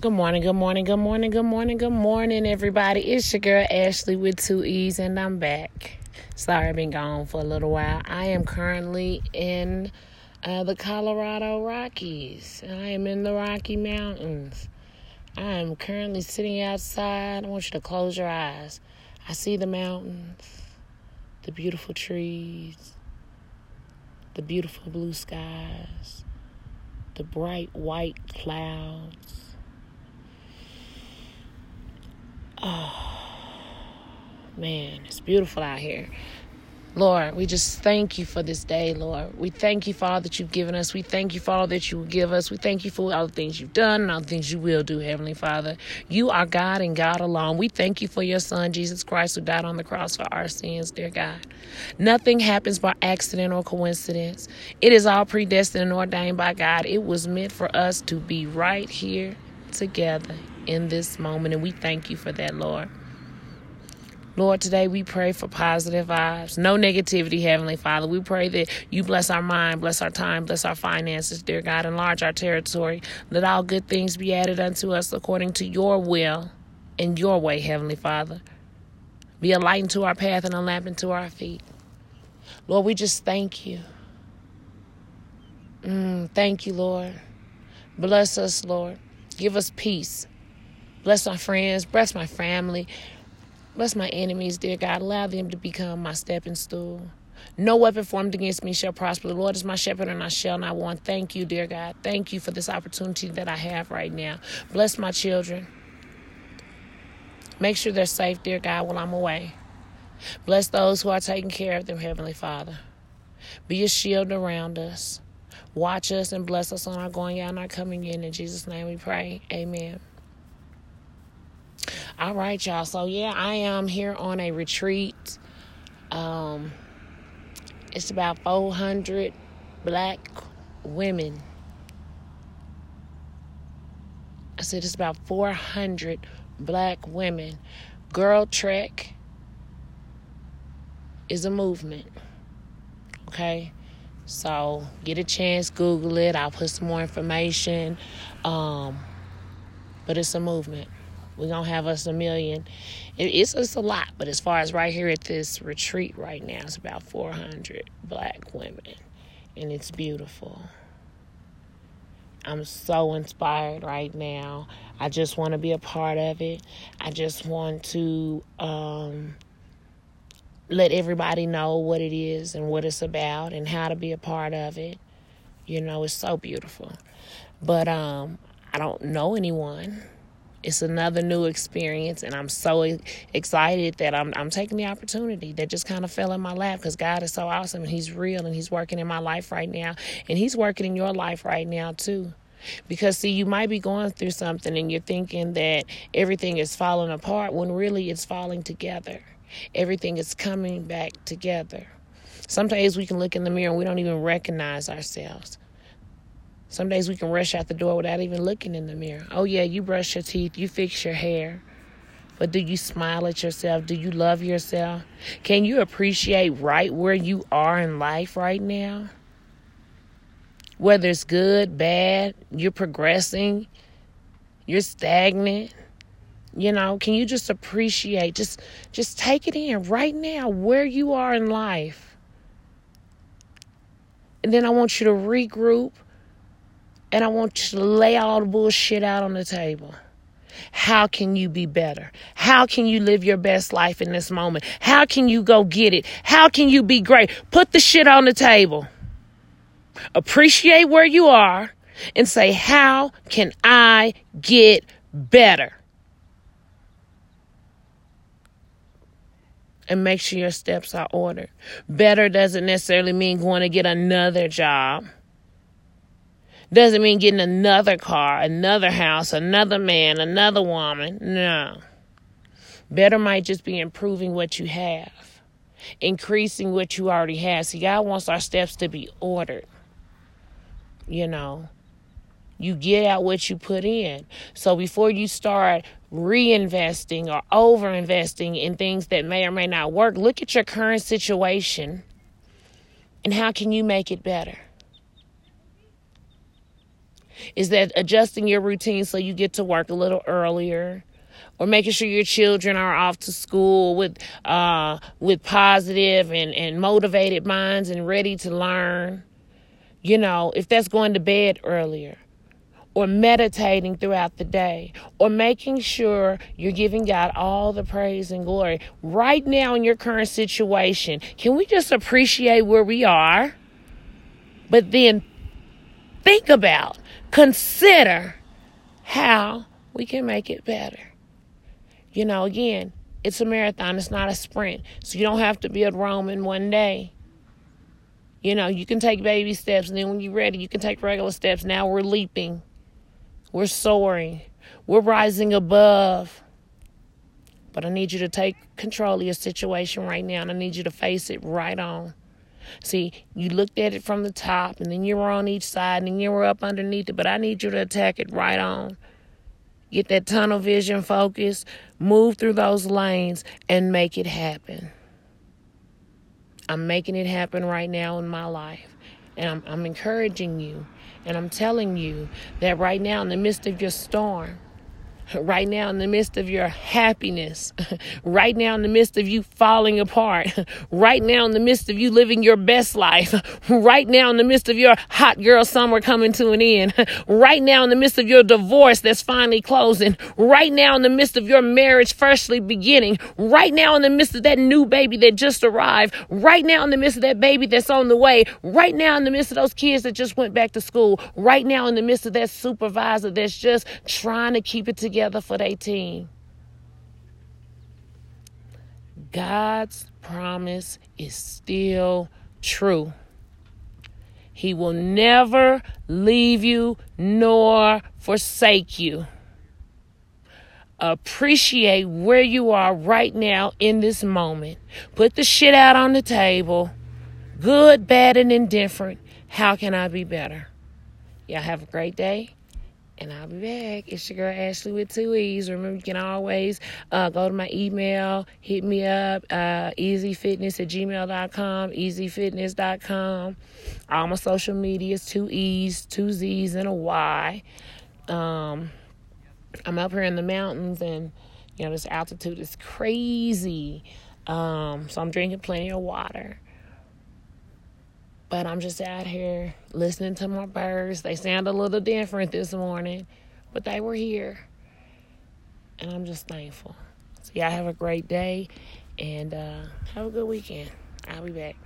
Good morning, good morning, good morning, good morning, good morning, everybody. It's your girl Ashley with two E's, and I'm back. Sorry, I've been gone for a little while. I am currently in uh, the Colorado Rockies. I am in the Rocky Mountains. I am currently sitting outside. I want you to close your eyes. I see the mountains, the beautiful trees, the beautiful blue skies, the bright white clouds Oh, man, it's beautiful out here. Lord, we just thank you for this day, Lord. We thank you for all that you've given us. We thank you for all that you will give us. We thank you for all the things you've done and all the things you will do, Heavenly Father. You are God and God alone. We thank you for your Son, Jesus Christ, who died on the cross for our sins, dear God. Nothing happens by accident or coincidence. It is all predestined and ordained by God. It was meant for us to be right here together in this moment, and we thank you for that, Lord. Lord, today we pray for positive vibes, no negativity, Heavenly Father. We pray that you bless our mind, bless our time, bless our finances, dear God, enlarge our territory. Let all good things be added unto us according to your will and your way, Heavenly Father. Be a light into our path and a lamp into our feet. Lord, we just thank you. Mm, thank you, Lord. Bless us, Lord. Give us peace. Bless my friends, bless my family, bless my enemies, dear God. Allow them to become my stepping stool. No weapon formed against me shall prosper. The Lord is my shepherd, and I shall not want. Thank you, dear God. Thank you for this opportunity that I have right now. Bless my children. Make sure they're safe, dear God, while I'm away. Bless those who are taking care of them, Heavenly Father. Be a shield around us. Watch us and bless us on our going out and our coming in. In Jesus' name we pray. Amen. All right, y'all. So yeah, I am here on a retreat. Um, it's about 400 black women. I said it's about 400 black women. GirlTrek is a movement. Okay? So get a chance, Google it. I'll put some more information. Um, but it's a movement. We're gonna have us a million. it's it's a lot, but as far as right here at this retreat right now, it's about 400 black women, and it's beautiful. I'm so inspired right now. I just want to be a part of it. I just want to um, let everybody know what it is and what it's about and how to be a part of it. You know, it's so beautiful. But um, I don't know anyone it's another new experience and i'm so excited that i'm, I'm taking the opportunity that just kind of fell in my lap because god is so awesome and he's real and he's working in my life right now and he's working in your life right now too. Because see you might be going through something and you're thinking that everything is falling apart when really it's falling together. Everything is coming back together. Sometimes we can look in the mirror and we don't even recognize ourselves some days we can rush out the door without even looking in the mirror. Oh, yeah, you brush your teeth, you fix your hair. But do you smile at yourself? Do you love yourself? Can you appreciate right where you are in life right now? Whether it's good, bad, you're progressing, you're stagnant. You know, can you just appreciate just just take it in right now where you are in life? And then I want you to regroup and I want you to lay all the bullshit out on the table. How can you be better? How can you live your best life in this moment? How can you go get it? How can you be great? Put the shit on the table. Appreciate where you are and say, How can I get better? And make sure your steps are ordered. Better doesn't necessarily mean going to get another job. Doesn't mean getting another car, another house, another man, another woman. No. Better might just be improving what you have, increasing what you already have. See, God wants our steps to be ordered. You know, you get out what you put in. So before you start reinvesting or over investing in things that may or may not work, look at your current situation and how can you make it better? Is that adjusting your routine so you get to work a little earlier? Or making sure your children are off to school with uh, with positive and, and motivated minds and ready to learn. You know, if that's going to bed earlier or meditating throughout the day, or making sure you're giving God all the praise and glory. Right now, in your current situation, can we just appreciate where we are? But then think about, consider how we can make it better. You know, again, it's a marathon, it's not a sprint. So you don't have to build Rome in one day. You know, you can take baby steps, and then when you're ready, you can take regular steps. Now we're leaping. We're soaring. We're rising above. But I need you to take control of your situation right now, and I need you to face it right on. See, you looked at it from the top, and then you were on each side, and then you were up underneath it, but I need you to attack it right on. Get that tunnel vision focus, move through those lanes, and make it happen. I'm making it happen right now in my life. And I'm, I'm encouraging you and I'm telling you that right now, in the midst of your storm, right now in the midst of your happiness, right now in the midst of you falling apart, right now in the midst of you living your best life, right now in the midst of your hot girl summer coming to an end, right now in the midst of your divorce that's finally closing, right now in the midst of your marriage freshly beginning, right now in the midst of that new baby that just arrived, right now in the midst of that baby that's on the way, right now in the midst of those kids that just went back to school, right now in the midst of that supervisor that's just trying to keep it together together for their team. God's promise is still true. He will never leave you nor forsake you. Appreciate where you are right now in this moment. Put the shit out on the table. Good, bad, and indifferent. How can I be better? Y'all have a great day and I'll be back. It's your girl Ashley with two E's. Remember, you can always uh, go to my email, hit me up, uh, easyfitness at gmail.com, easyfitness.com. All my social medias, two E's, two Z's, and a Y. Um, I'm up here in the mountains, and you know, this altitude is crazy. Um, so I'm drinking plenty of water. But I'm just out here listening to my birds. They sound a little different this morning, but they were here. And I'm just thankful. So, y'all have a great day and uh, have a good weekend. I'll be back.